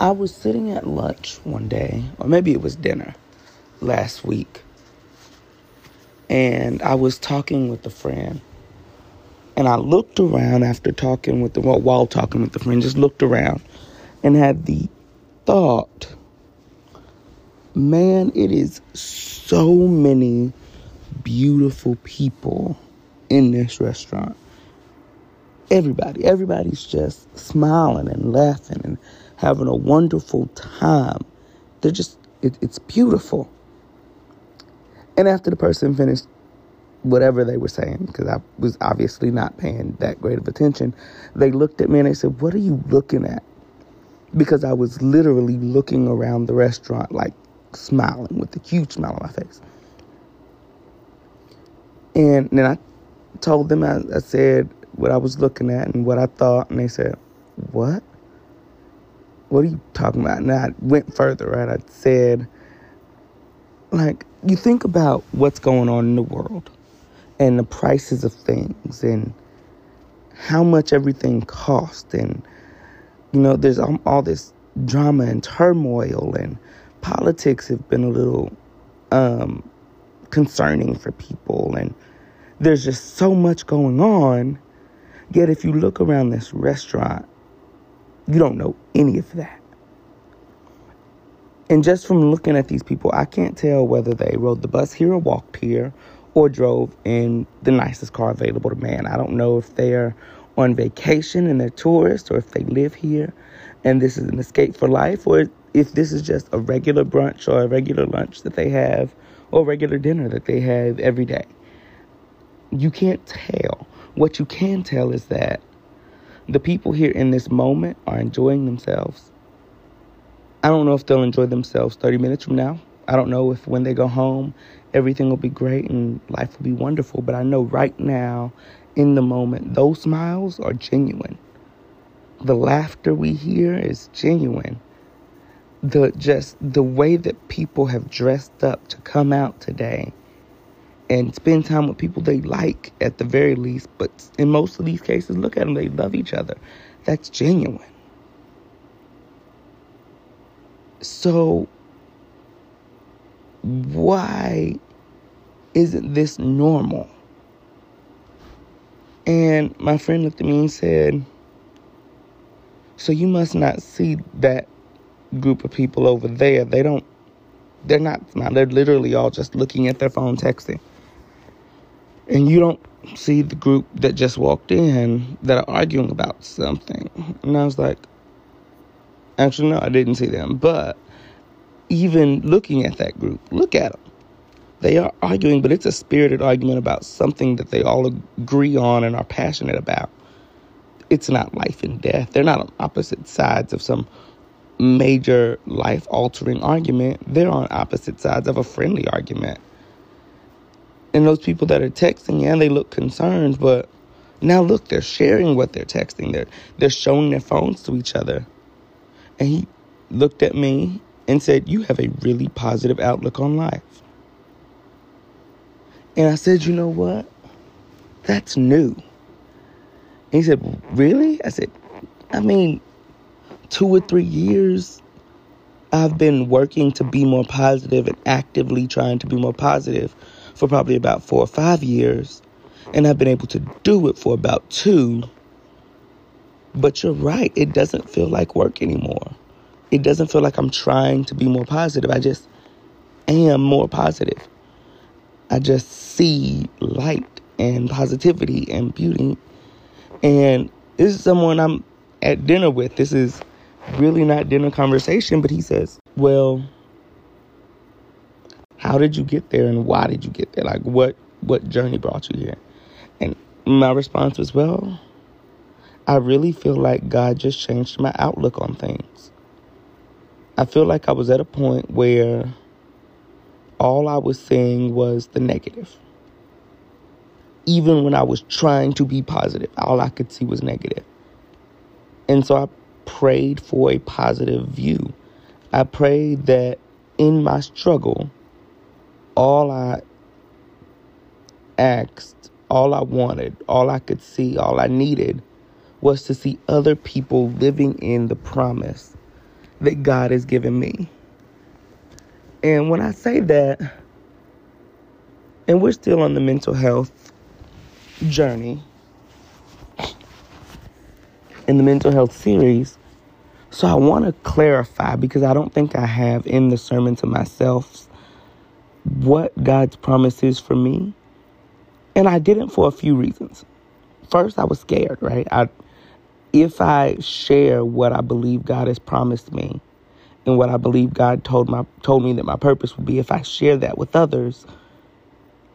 I was sitting at lunch one day, or maybe it was dinner last week, and I was talking with a friend. And I looked around after talking with the, well, while talking with the friend, just looked around and had the thought, man, it is so many beautiful people in this restaurant. Everybody, everybody's just smiling and laughing and having a wonderful time. They're just, it, it's beautiful. And after the person finished whatever they were saying, because I was obviously not paying that great of attention, they looked at me and they said, What are you looking at? Because I was literally looking around the restaurant, like smiling with a huge smile on my face. And then I told them, I, I said what I was looking at and what I thought, and they said, What? What are you talking about? And I went further, right? I said, like, you think about what's going on in the world and the prices of things and how much everything costs and you know there's all, all this drama and turmoil and politics have been a little um, concerning for people and there's just so much going on yet if you look around this restaurant you don't know any of that and just from looking at these people, I can't tell whether they rode the bus here or walked here or drove in the nicest car available to man. I don't know if they're on vacation and they're tourists or if they live here and this is an escape for life or if this is just a regular brunch or a regular lunch that they have or regular dinner that they have every day. You can't tell. What you can tell is that the people here in this moment are enjoying themselves I don't know if they'll enjoy themselves 30 minutes from now. I don't know if when they go home, everything will be great and life will be wonderful. But I know right now, in the moment, those smiles are genuine. The laughter we hear is genuine. The just the way that people have dressed up to come out today and spend time with people they like at the very least. But in most of these cases, look at them, they love each other. That's genuine. So, why isn't this normal? And my friend looked at me and said, So you must not see that group of people over there. They don't, they're not, they're literally all just looking at their phone texting. And you don't see the group that just walked in that are arguing about something. And I was like, Actually, no, I didn't see them. But even looking at that group, look at them. They are arguing, but it's a spirited argument about something that they all agree on and are passionate about. It's not life and death. They're not on opposite sides of some major life altering argument. They're on opposite sides of a friendly argument. And those people that are texting, yeah, they look concerned, but now look, they're sharing what they're texting. They're they're showing their phones to each other. And he looked at me and said, You have a really positive outlook on life. And I said, You know what? That's new. And he said, Really? I said, I mean, two or three years I've been working to be more positive and actively trying to be more positive for probably about four or five years. And I've been able to do it for about two. But you're right, it doesn't feel like work anymore. It doesn't feel like I'm trying to be more positive. I just am more positive. I just see light and positivity and beauty. And this is someone I'm at dinner with. This is really not dinner conversation, but he says, Well, how did you get there and why did you get there? Like what what journey brought you here? And my response was, Well, I really feel like God just changed my outlook on things. I feel like I was at a point where all I was seeing was the negative. Even when I was trying to be positive, all I could see was negative. And so I prayed for a positive view. I prayed that in my struggle, all I asked, all I wanted, all I could see, all I needed was to see other people living in the promise that God has given me. And when I say that, and we're still on the mental health journey in the mental health series, so I want to clarify because I don't think I have in the sermon to myself what God's promise is for me. And I didn't for a few reasons. First, I was scared, right? I if I share what I believe God has promised me and what I believe God told my told me that my purpose would be, if I share that with others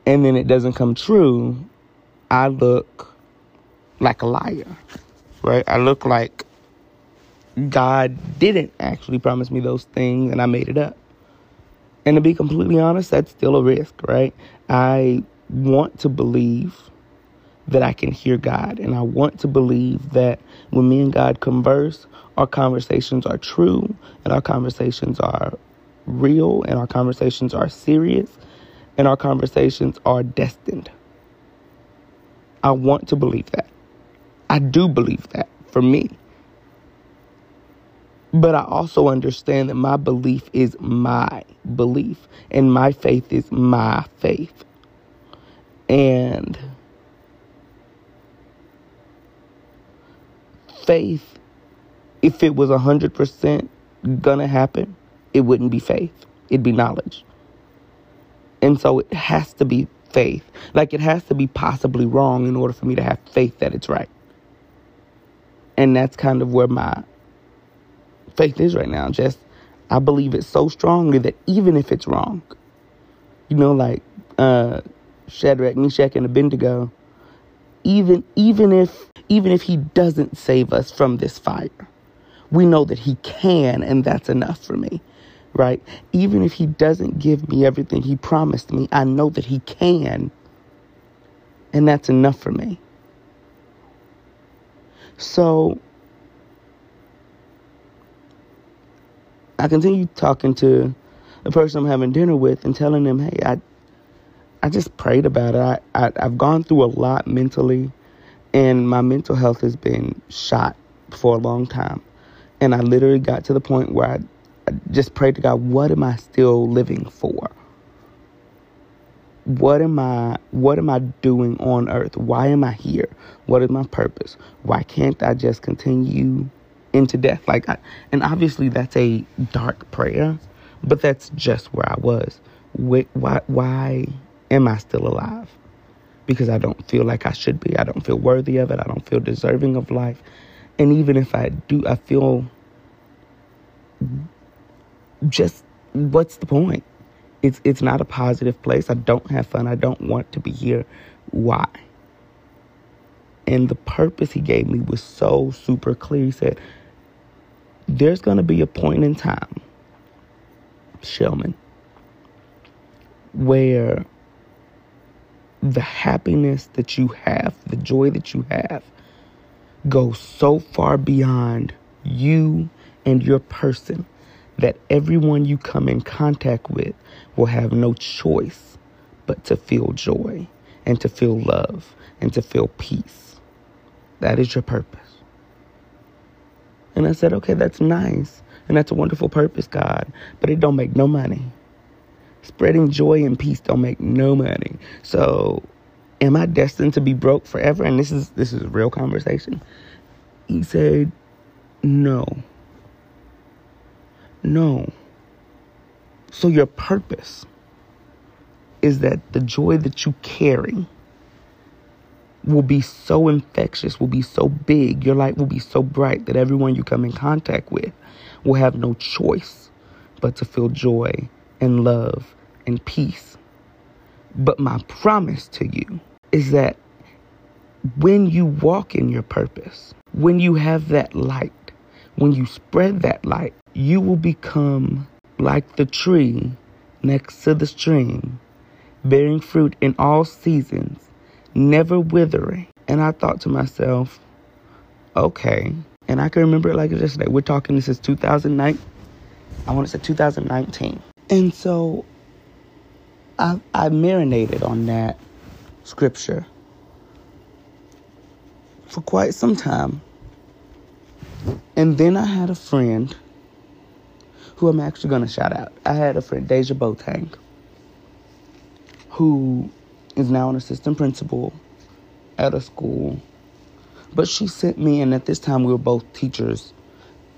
and then it doesn't come true, I look like a liar. Right? I look like God didn't actually promise me those things and I made it up. And to be completely honest, that's still a risk, right? I want to believe that I can hear God. And I want to believe that when me and God converse, our conversations are true and our conversations are real and our conversations are serious and our conversations are destined. I want to believe that. I do believe that for me. But I also understand that my belief is my belief and my faith is my faith. And faith, if it was 100% gonna happen, it wouldn't be faith. It'd be knowledge. And so it has to be faith. Like it has to be possibly wrong in order for me to have faith that it's right. And that's kind of where my faith is right now. Just, I believe it so strongly that even if it's wrong, you know, like uh, Shadrach, Meshach, and Abednego, even even if even if he doesn't save us from this fire, we know that he can, and that's enough for me, right? Even if he doesn't give me everything he promised me, I know that he can, and that's enough for me. So I continue talking to the person I'm having dinner with and telling them, hey, I I just prayed about it. I, I I've gone through a lot mentally and my mental health has been shot for a long time. And I literally got to the point where I, I just prayed to God, what am I still living for? What am I what am I doing on earth? Why am I here? What is my purpose? Why can't I just continue into death? Like I, and obviously that's a dark prayer, but that's just where I was. Why why, why am I still alive? because I don't feel like I should be. I don't feel worthy of it. I don't feel deserving of life. And even if I do, I feel just what's the point? It's it's not a positive place. I don't have fun. I don't want to be here. Why? And the purpose he gave me was so super clear. He said, There's gonna be a point in time, Shelmon, where the happiness that you have, the joy that you have, goes so far beyond you and your person that everyone you come in contact with will have no choice but to feel joy and to feel love and to feel peace. That is your purpose. And I said, okay, that's nice. And that's a wonderful purpose, God. But it don't make no money spreading joy and peace don't make no money. So am I destined to be broke forever? And this is this is a real conversation. He said, No. No. So your purpose is that the joy that you carry will be so infectious, will be so big, your light will be so bright that everyone you come in contact with will have no choice but to feel joy and love and peace. But my promise to you is that when you walk in your purpose, when you have that light, when you spread that light, you will become like the tree next to the stream, bearing fruit in all seasons, never withering. And I thought to myself, okay. And I can remember it like yesterday. We're talking, this is 2009. I want to say 2019. And so I, I marinated on that scripture for quite some time. And then I had a friend who I'm actually going to shout out. I had a friend, Deja Botang, who is now an assistant principal at a school. But she sent me, and at this time we were both teachers,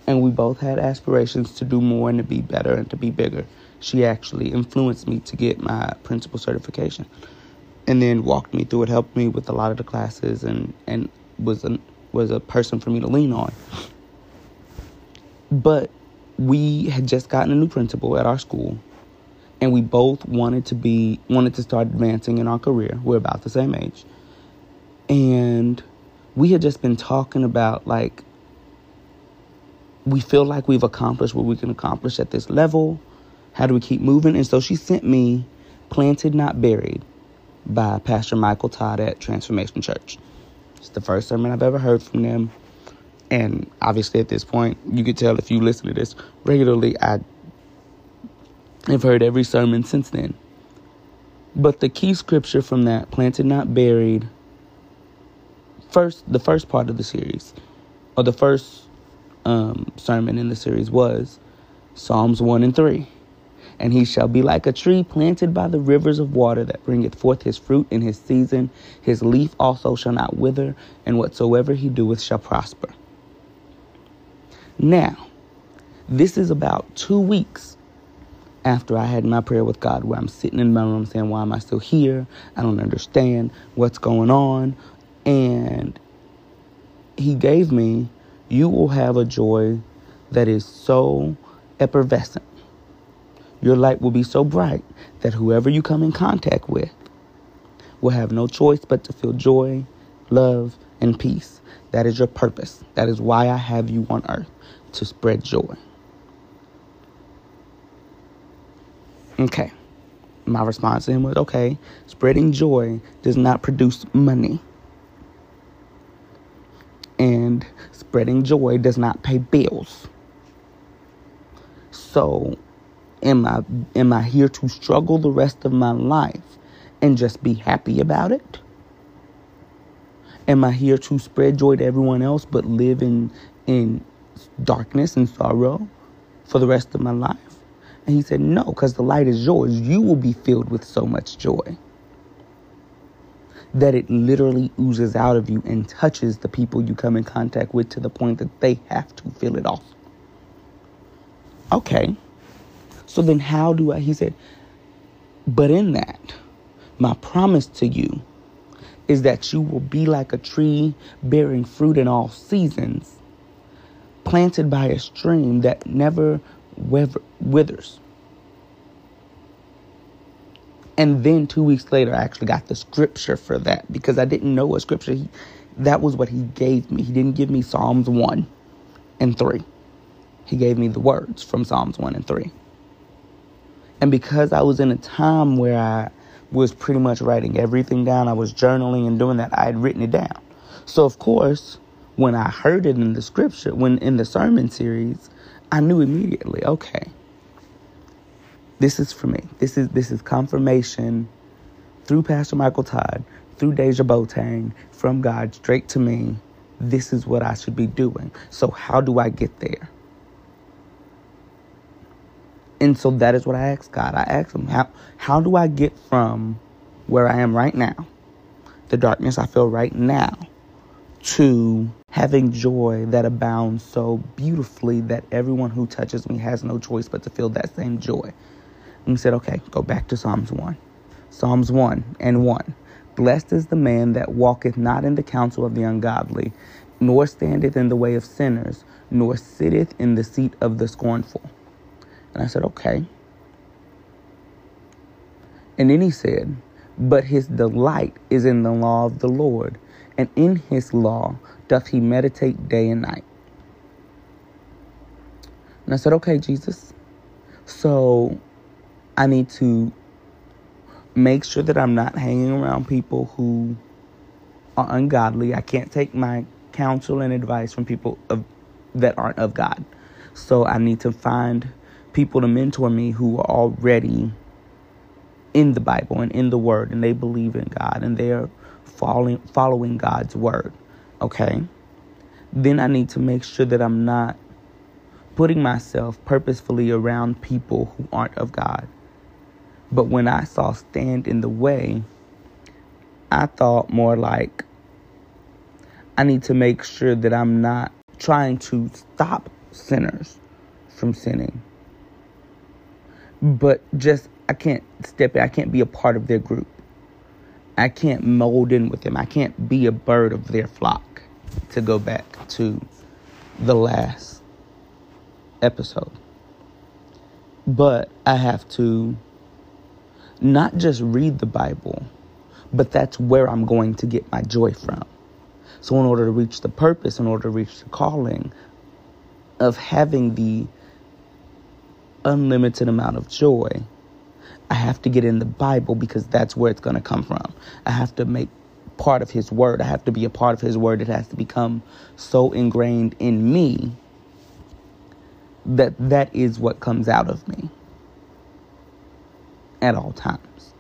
and we both had aspirations to do more and to be better and to be bigger. She actually influenced me to get my principal certification and then walked me through it, helped me with a lot of the classes, and, and was, a, was a person for me to lean on. But we had just gotten a new principal at our school and we both wanted to be wanted to start advancing in our career. We're about the same age. And we had just been talking about like we feel like we've accomplished what we can accomplish at this level. How do we keep moving? And so she sent me Planted Not Buried by Pastor Michael Todd at Transformation Church. It's the first sermon I've ever heard from them. And obviously, at this point, you could tell if you listen to this regularly, I have heard every sermon since then. But the key scripture from that, planted not buried, first the first part of the series, or the first um, sermon in the series was Psalms 1 and 3. And he shall be like a tree planted by the rivers of water that bringeth forth his fruit in his season. His leaf also shall not wither, and whatsoever he doeth shall prosper. Now, this is about two weeks after I had my prayer with God, where I'm sitting in my room saying, Why am I still here? I don't understand what's going on. And He gave me, You will have a joy that is so effervescent. Your light will be so bright that whoever you come in contact with will have no choice but to feel joy, love, and peace. That is your purpose. That is why I have you on earth to spread joy. Okay. My response him was okay, spreading joy does not produce money. And spreading joy does not pay bills. So, am I am I here to struggle the rest of my life and just be happy about it? Am I here to spread joy to everyone else but live in in darkness and sorrow for the rest of my life? And he said, No, because the light is yours. You will be filled with so much joy that it literally oozes out of you and touches the people you come in contact with to the point that they have to feel it off. Okay. So then, how do I? He said, But in that, my promise to you is that you will be like a tree bearing fruit in all seasons planted by a stream that never withers. And then two weeks later, I actually got the scripture for that because I didn't know a scripture. He, that was what he gave me. He didn't give me Psalms 1 and 3. He gave me the words from Psalms 1 and 3. And because I was in a time where I was pretty much writing everything down, I was journaling and doing that, I had written it down. So, of course, when I heard it in the scripture, when in the sermon series, I knew immediately, okay, this is for me. This is this is confirmation through Pastor Michael Todd, through Deja Botang, from God straight to me. This is what I should be doing. So how do I get there? And so that is what I asked God. I asked him, how how do I get from where I am right now, the darkness I feel right now, to having joy that abounds so beautifully that everyone who touches me has no choice but to feel that same joy. And he said, okay, go back to Psalms 1. Psalms 1 and 1. Blessed is the man that walketh not in the counsel of the ungodly, nor standeth in the way of sinners, nor sitteth in the seat of the scornful. And I said, okay. And then he said, but his delight is in the law of the Lord, and in his law doth he meditate day and night. And I said, okay, Jesus. So I need to make sure that I'm not hanging around people who are ungodly. I can't take my counsel and advice from people of, that aren't of God. So I need to find people to mentor me who are already in the Bible and in the Word and they believe in God and they're following following God's word. Okay? Then I need to make sure that I'm not putting myself purposefully around people who aren't of God. But when I saw stand in the way, I thought more like I need to make sure that I'm not trying to stop sinners from sinning. But just, I can't step in, I can't be a part of their group. I can't mold in with them. I can't be a bird of their flock, to go back to the last episode. But I have to not just read the Bible, but that's where I'm going to get my joy from. So, in order to reach the purpose, in order to reach the calling of having the unlimited amount of joy, I have to get in the Bible because that's where it's going to come from. I have to make part of His Word. I have to be a part of His Word. It has to become so ingrained in me that that is what comes out of me at all times.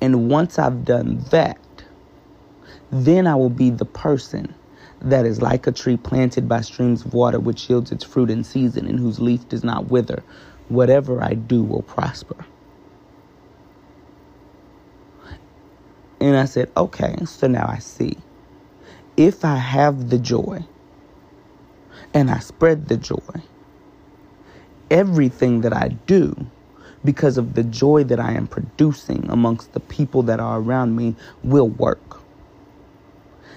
And once I've done that, then I will be the person that is like a tree planted by streams of water, which yields its fruit in season, and whose leaf does not wither. Whatever I do will prosper. And I said, okay, so now I see. If I have the joy and I spread the joy, everything that I do, because of the joy that I am producing amongst the people that are around me, will work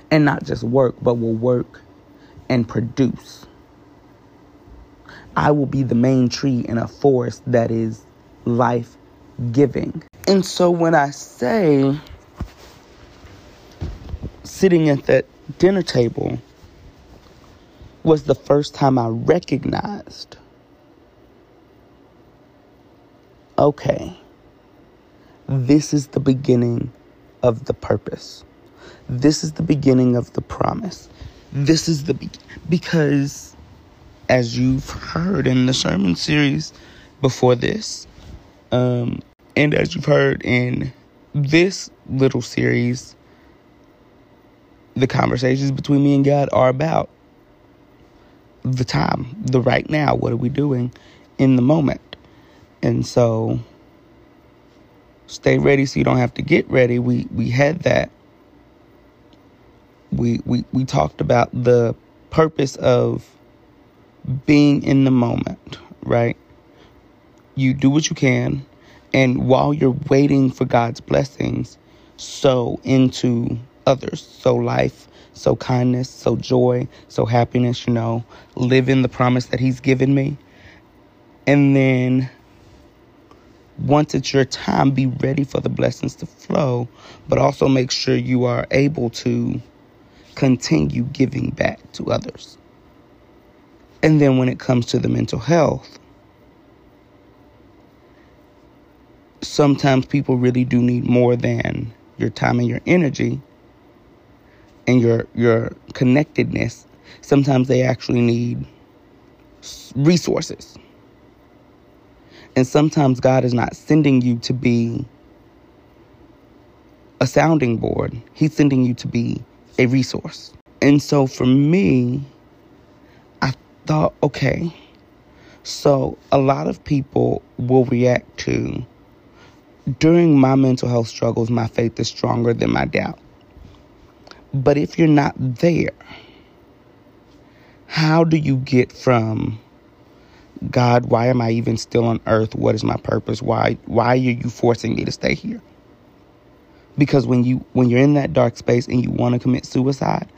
and not just work, but will work and produce. I will be the main tree in a forest that is life giving. And so when I say sitting at that dinner table was the first time I recognized okay, this is the beginning of the purpose. This is the beginning of the promise. This is the be- because as you've heard in the sermon series before this, um, and as you've heard in this little series, the conversations between me and God are about the time, the right now. What are we doing in the moment? And so, stay ready so you don't have to get ready. We we had that we, we, we talked about the purpose of being in the moment, right? You do what you can, and while you're waiting for God's blessings, sow into others, So life, so kindness, so joy, so happiness, you know, live in the promise that He's given me. And then once it's your time, be ready for the blessings to flow, but also make sure you are able to continue giving back to others. And then when it comes to the mental health, sometimes people really do need more than your time and your energy and your your connectedness. Sometimes they actually need resources. And sometimes God is not sending you to be a sounding board. He's sending you to be a resource. And so for me, I thought, okay, so a lot of people will react to during my mental health struggles, my faith is stronger than my doubt. But if you're not there, how do you get from God, why am I even still on earth? What is my purpose? Why why are you forcing me to stay here? because when you when you're in that dark space and you want to commit suicide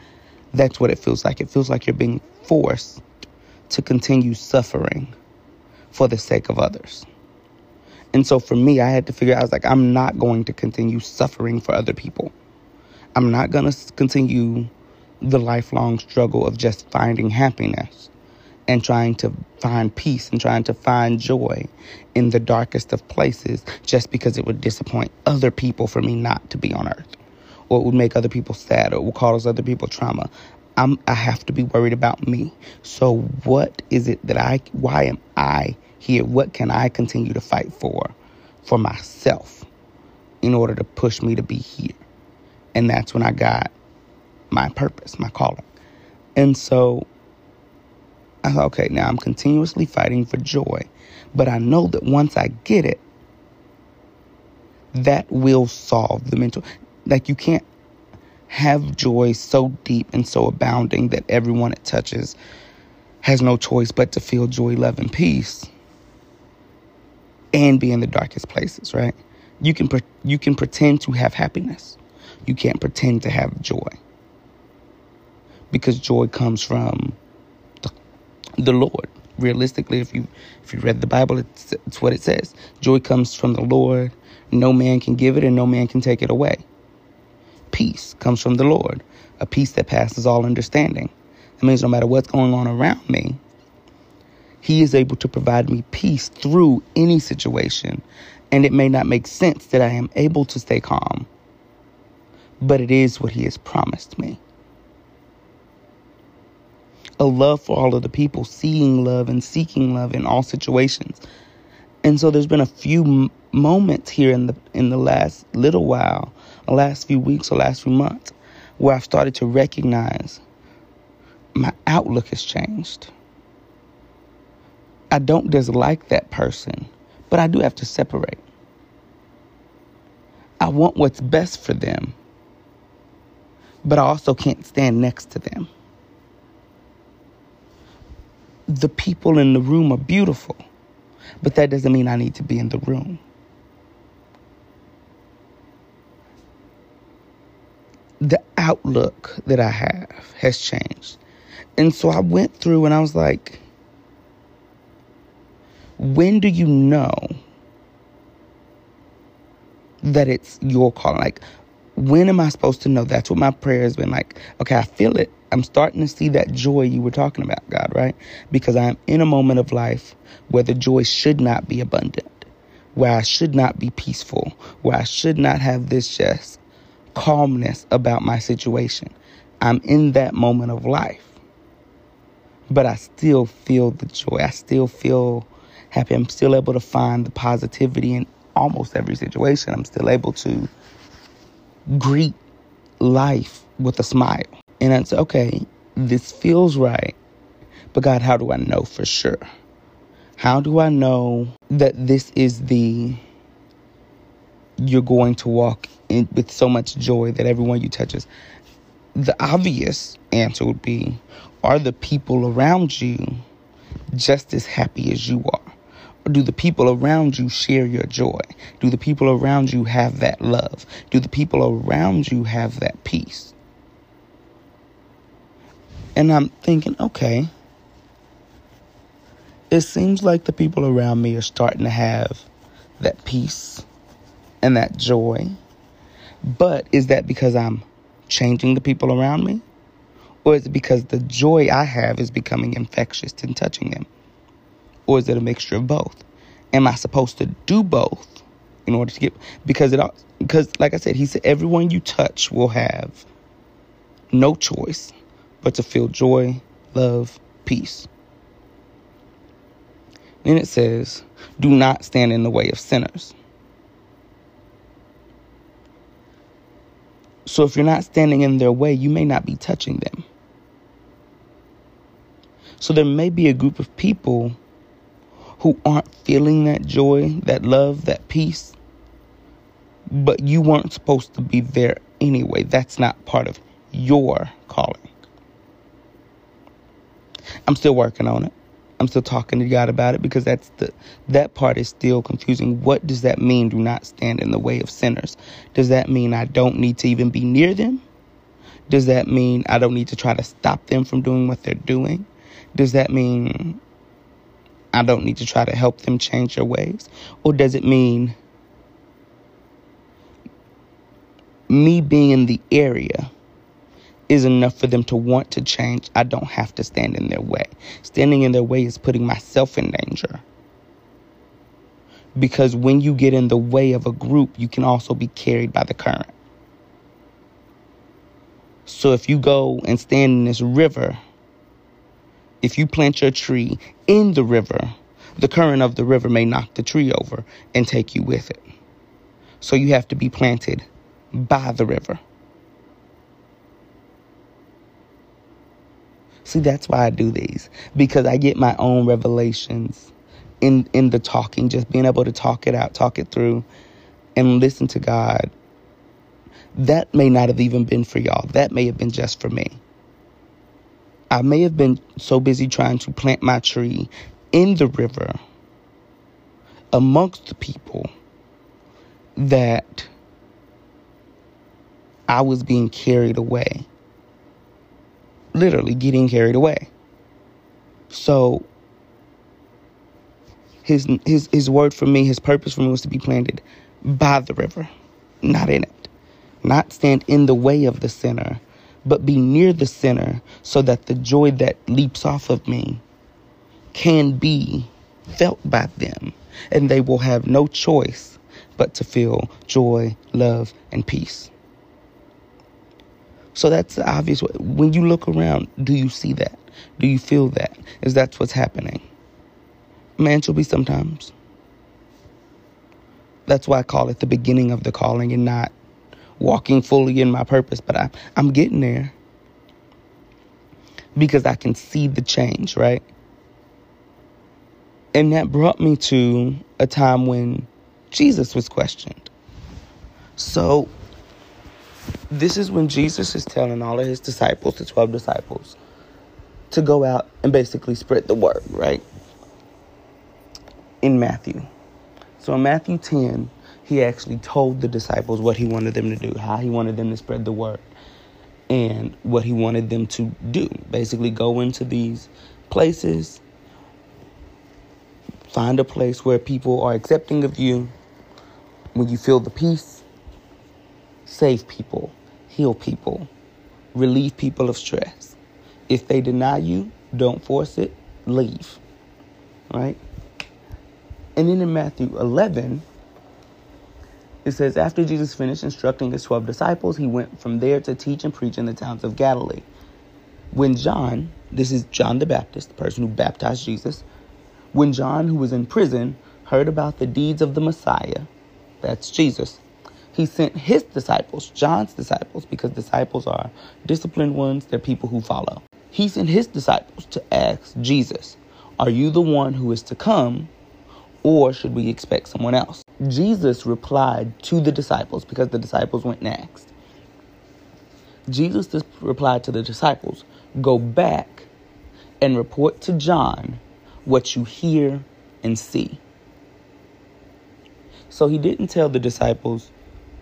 that's what it feels like it feels like you're being forced to continue suffering for the sake of others and so for me i had to figure out i was like i'm not going to continue suffering for other people i'm not going to continue the lifelong struggle of just finding happiness and trying to find peace and trying to find joy in the darkest of places just because it would disappoint other people for me not to be on earth or it would make other people sad or it would cause other people trauma. I'm, I have to be worried about me. So, what is it that I, why am I here? What can I continue to fight for, for myself, in order to push me to be here? And that's when I got my purpose, my calling. And so I thought, okay, now I'm continuously fighting for joy. But I know that once I get it, that will solve the mental. Like, you can't have joy so deep and so abounding that everyone it touches has no choice but to feel joy, love, and peace and be in the darkest places, right? You can pre- you can pretend to have happiness. You can't pretend to have joy. Because joy comes from the, the Lord. Realistically, if you if you read the Bible, it's, it's what it says. Joy comes from the Lord. No man can give it and no man can take it away. Peace comes from the Lord, a peace that passes all understanding. That means no matter what's going on around me, He is able to provide me peace through any situation. And it may not make sense that I am able to stay calm, but it is what He has promised me. A love for all of the people, seeing love and seeking love in all situations. And so there's been a few m- moments here in the in the last little while, the last few weeks or last few months, where I've started to recognize my outlook has changed. I don't dislike that person, but I do have to separate. I want what's best for them, but I also can't stand next to them. The people in the room are beautiful, but that doesn't mean I need to be in the room. The outlook that I have has changed. And so I went through and I was like, when do you know that it's your calling? Like, when am I supposed to know? That's what my prayer has been like. Okay, I feel it. I'm starting to see that joy you were talking about, God, right? Because I'm in a moment of life where the joy should not be abundant, where I should not be peaceful, where I should not have this just calmness about my situation. I'm in that moment of life but I still feel the joy. I still feel happy. I'm still able to find the positivity in almost every situation. I'm still able to greet life with a smile. And I say, okay, this feels right. But God, how do I know for sure? How do I know that this is the you're going to walk in with so much joy that everyone you touches? The obvious answer would be are the people around you just as happy as you are? Do the people around you share your joy? Do the people around you have that love? Do the people around you have that peace? And I'm thinking, okay, it seems like the people around me are starting to have that peace and that joy. But is that because I'm changing the people around me? Or is it because the joy I have is becoming infectious and touching them? Or is it a mixture of both? Am I supposed to do both in order to get because it because like I said, he said everyone you touch will have no choice but to feel joy, love, peace. Then it says, do not stand in the way of sinners. So if you're not standing in their way, you may not be touching them. So there may be a group of people who aren't feeling that joy, that love, that peace, but you weren't supposed to be there anyway. That's not part of your calling. I'm still working on it. I'm still talking to God about it because that's the that part is still confusing. What does that mean? Do not stand in the way of sinners. Does that mean I don't need to even be near them? Does that mean I don't need to try to stop them from doing what they're doing? Does that mean I don't need to try to help them change their ways? Or does it mean me being in the area is enough for them to want to change? I don't have to stand in their way. Standing in their way is putting myself in danger. Because when you get in the way of a group, you can also be carried by the current. So if you go and stand in this river, if you plant your tree in the river, the current of the river may knock the tree over and take you with it. So you have to be planted by the river. See, that's why I do these because I get my own revelations in in the talking, just being able to talk it out, talk it through, and listen to God. That may not have even been for y'all. That may have been just for me. I may have been so busy trying to plant my tree in the river amongst the people that I was being carried away. Literally getting carried away. So his his his word for me, his purpose for me was to be planted by the river, not in it. Not stand in the way of the sinner, but be near the sinner so that the joy that leaps off of me can be felt by them and they will have no choice but to feel joy, love, and peace. So that's the obvious. When you look around, do you see that? Do you feel that? Is that what's happening? Man shall be sometimes. That's why I call it the beginning of the calling and not walking fully in my purpose. But I, I'm getting there because I can see the change, right? And that brought me to a time when Jesus was questioned. So, this is when Jesus is telling all of his disciples, the 12 disciples, to go out and basically spread the word, right? In Matthew. So, in Matthew 10, he actually told the disciples what he wanted them to do, how he wanted them to spread the word, and what he wanted them to do. Basically, go into these places Find a place where people are accepting of you. When you feel the peace, save people, heal people, relieve people of stress. If they deny you, don't force it, leave. Right? And then in Matthew 11, it says, After Jesus finished instructing his 12 disciples, he went from there to teach and preach in the towns of Galilee. When John, this is John the Baptist, the person who baptized Jesus, when John, who was in prison, heard about the deeds of the Messiah, that's Jesus, he sent his disciples, John's disciples, because disciples are disciplined ones, they're people who follow. He sent his disciples to ask Jesus, Are you the one who is to come, or should we expect someone else? Jesus replied to the disciples because the disciples went next. Jesus replied to the disciples, Go back and report to John what you hear and see. So he didn't tell the disciples,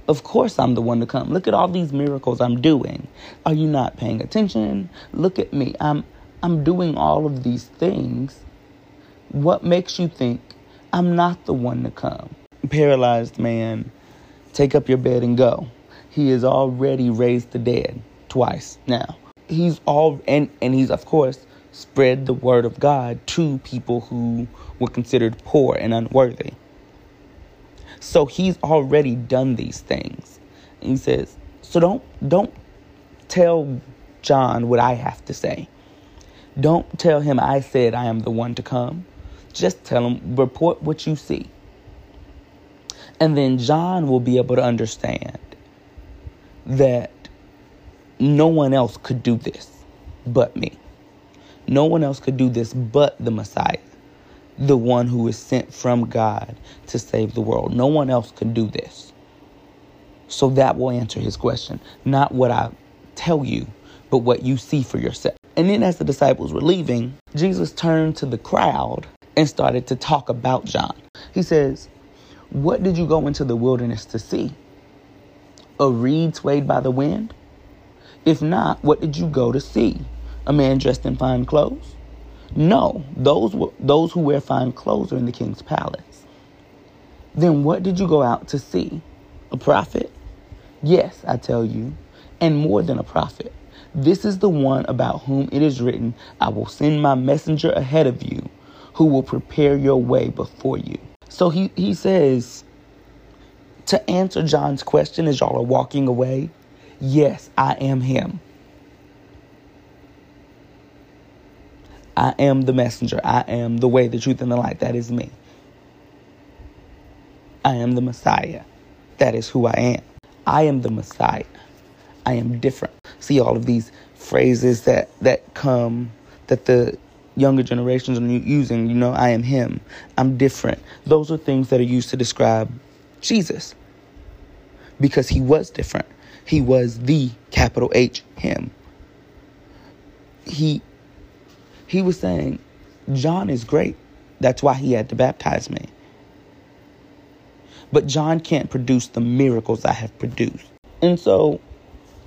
Of course I'm the one to come. Look at all these miracles I'm doing. Are you not paying attention? Look at me. I'm I'm doing all of these things. What makes you think I'm not the one to come? Paralyzed man, take up your bed and go. He has already raised the dead twice now. He's all and and he's of course spread the word of God to people who were considered poor and unworthy. So he's already done these things. And he says, so don't don't tell John what I have to say. Don't tell him I said I am the one to come. Just tell him report what you see. And then John will be able to understand that no one else could do this but me. No one else could do this but the Messiah, the one who is sent from God to save the world. No one else could do this. So that will answer his question. Not what I tell you, but what you see for yourself. And then as the disciples were leaving, Jesus turned to the crowd and started to talk about John. He says, What did you go into the wilderness to see? A reed swayed by the wind? If not, what did you go to see? a man dressed in fine clothes? No, those those who wear fine clothes are in the king's palace. Then what did you go out to see? A prophet? Yes, I tell you, and more than a prophet. This is the one about whom it is written, I will send my messenger ahead of you, who will prepare your way before you. So he, he says, to answer John's question as y'all are walking away, yes, I am him. I am the messenger. I am the way, the truth, and the light. That is me. I am the Messiah. That is who I am. I am the Messiah. I am different. See all of these phrases that that come that the younger generations are using. You know, I am him. I'm different. Those are things that are used to describe Jesus because he was different. He was the capital H him. He he was saying John is great. That's why he had to baptize me. But John can't produce the miracles I have produced. And so,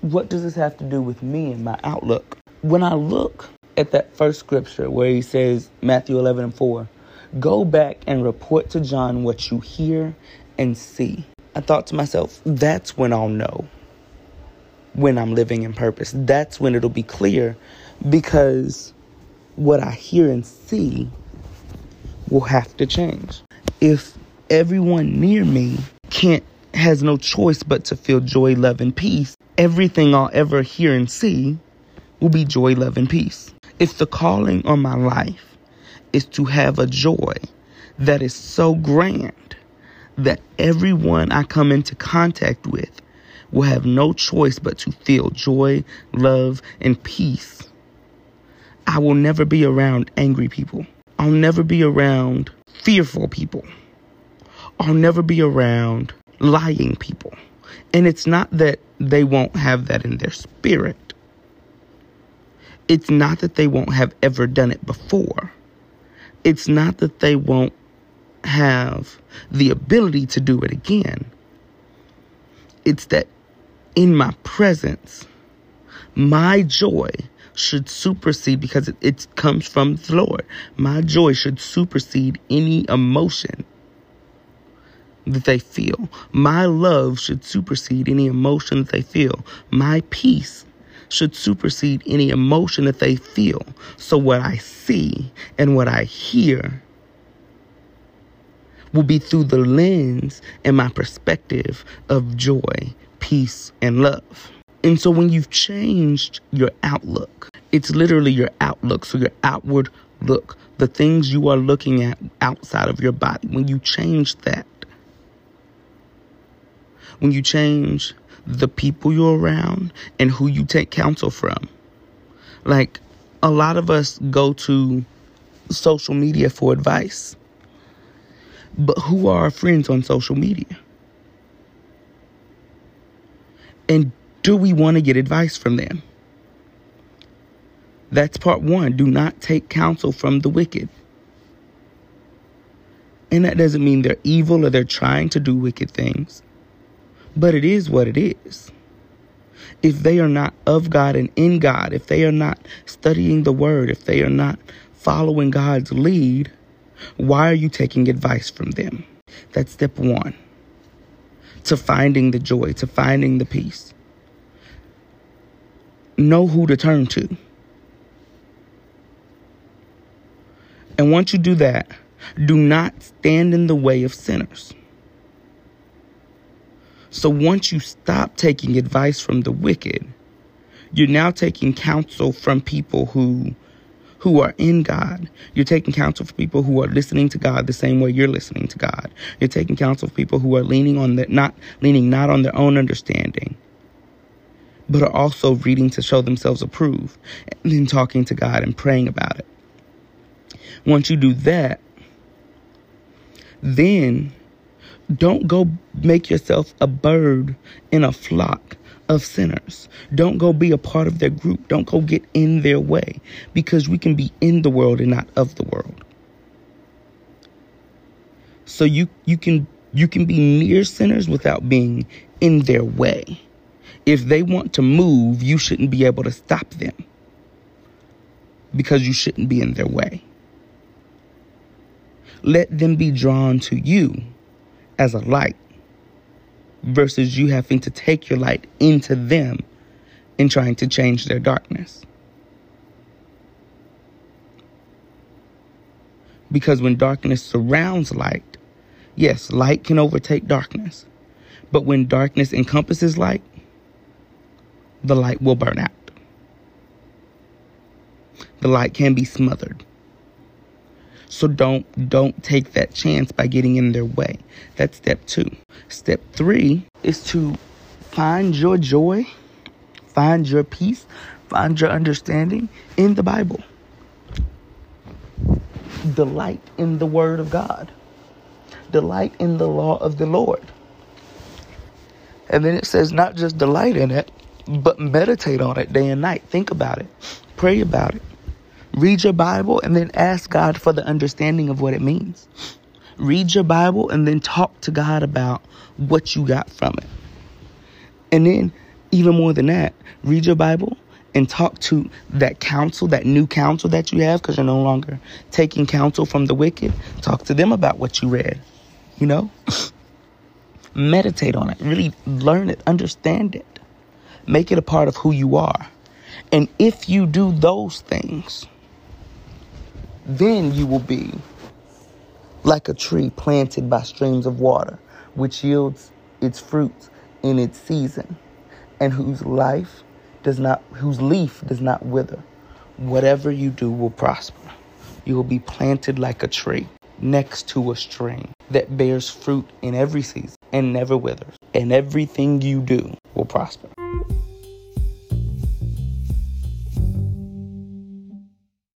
what does this have to do with me and my outlook? When I look at that first scripture where he says, Matthew 11 and 4, go back and report to John what you hear and see. I thought to myself, that's when I'll know when I'm living in purpose. That's when it'll be clear because what I hear and see will have to change. If everyone near me can't has no choice but to feel joy, love, and peace, everything I'll ever hear and see will be joy, love, and peace. If the calling on my life is to have a joy that is so grand that everyone I come into contact with will have no choice but to feel joy, love, and peace. I will never be around angry people. I'll never be around fearful people. I'll never be around lying people. And it's not that they won't have that in their spirit. It's not that they won't have ever done it before. It's not that they won't have the ability to do it again. It's that in my presence, my joy should supersede because it, it comes from the Lord. My joy should supersede any emotion that they feel. My love should supersede any emotion that they feel. My peace should supersede any emotion that they feel. So, what I see and what I hear will be through the lens and my perspective of joy, peace, and love. And so when you've changed your outlook, it's literally your outlook. So your outward look, the things you are looking at outside of your body, when you change that, when you change the people you're around and who you take counsel from. Like a lot of us go to social media for advice. But who are our friends on social media? And do we want to get advice from them? That's part one. Do not take counsel from the wicked. And that doesn't mean they're evil or they're trying to do wicked things, but it is what it is. If they are not of God and in God, if they are not studying the word, if they are not following God's lead, why are you taking advice from them? That's step one to finding the joy, to finding the peace know who to turn to. And once you do that, do not stand in the way of sinners. So once you stop taking advice from the wicked, you're now taking counsel from people who who are in God. You're taking counsel from people who are listening to God the same way you're listening to God. You're taking counsel from people who are leaning on the not leaning not on their own understanding, but are also reading to show themselves approved and then talking to God and praying about it. Once you do that, then don't go make yourself a bird in a flock of sinners. Don't go be a part of their group. Don't go get in their way because we can be in the world and not of the world. So you you can you can be near sinners without being in their way. If they want to move, you shouldn't be able to stop them because you shouldn't be in their way. Let them be drawn to you as a light versus you having to take your light into them and trying to change their darkness. Because when darkness surrounds light, yes, light can overtake darkness. But when darkness encompasses light, the light will burn out. The light can be smothered. So don't don't take that chance by getting in their way. That's step 2. Step 3 is to find your joy, find your peace Find your understanding in the Bible. Delight in the Word of God. Delight in the law of the Lord. And then it says, not just delight in it, but meditate on it day and night. Think about it. Pray about it. Read your Bible and then ask God for the understanding of what it means. Read your Bible and then talk to God about what you got from it. And then, even more than that, read your Bible and talk to that counsel, that new counsel that you have, because you're no longer taking counsel from the wicked. Talk to them about what you read. You know? Meditate on it. Really learn it. Understand it. Make it a part of who you are. And if you do those things, then you will be like a tree planted by streams of water, which yields its fruits in its season, and whose life does not whose leaf does not wither. Whatever you do will prosper. You will be planted like a tree next to a stream that bears fruit in every season and never withers. And everything you do will prosper.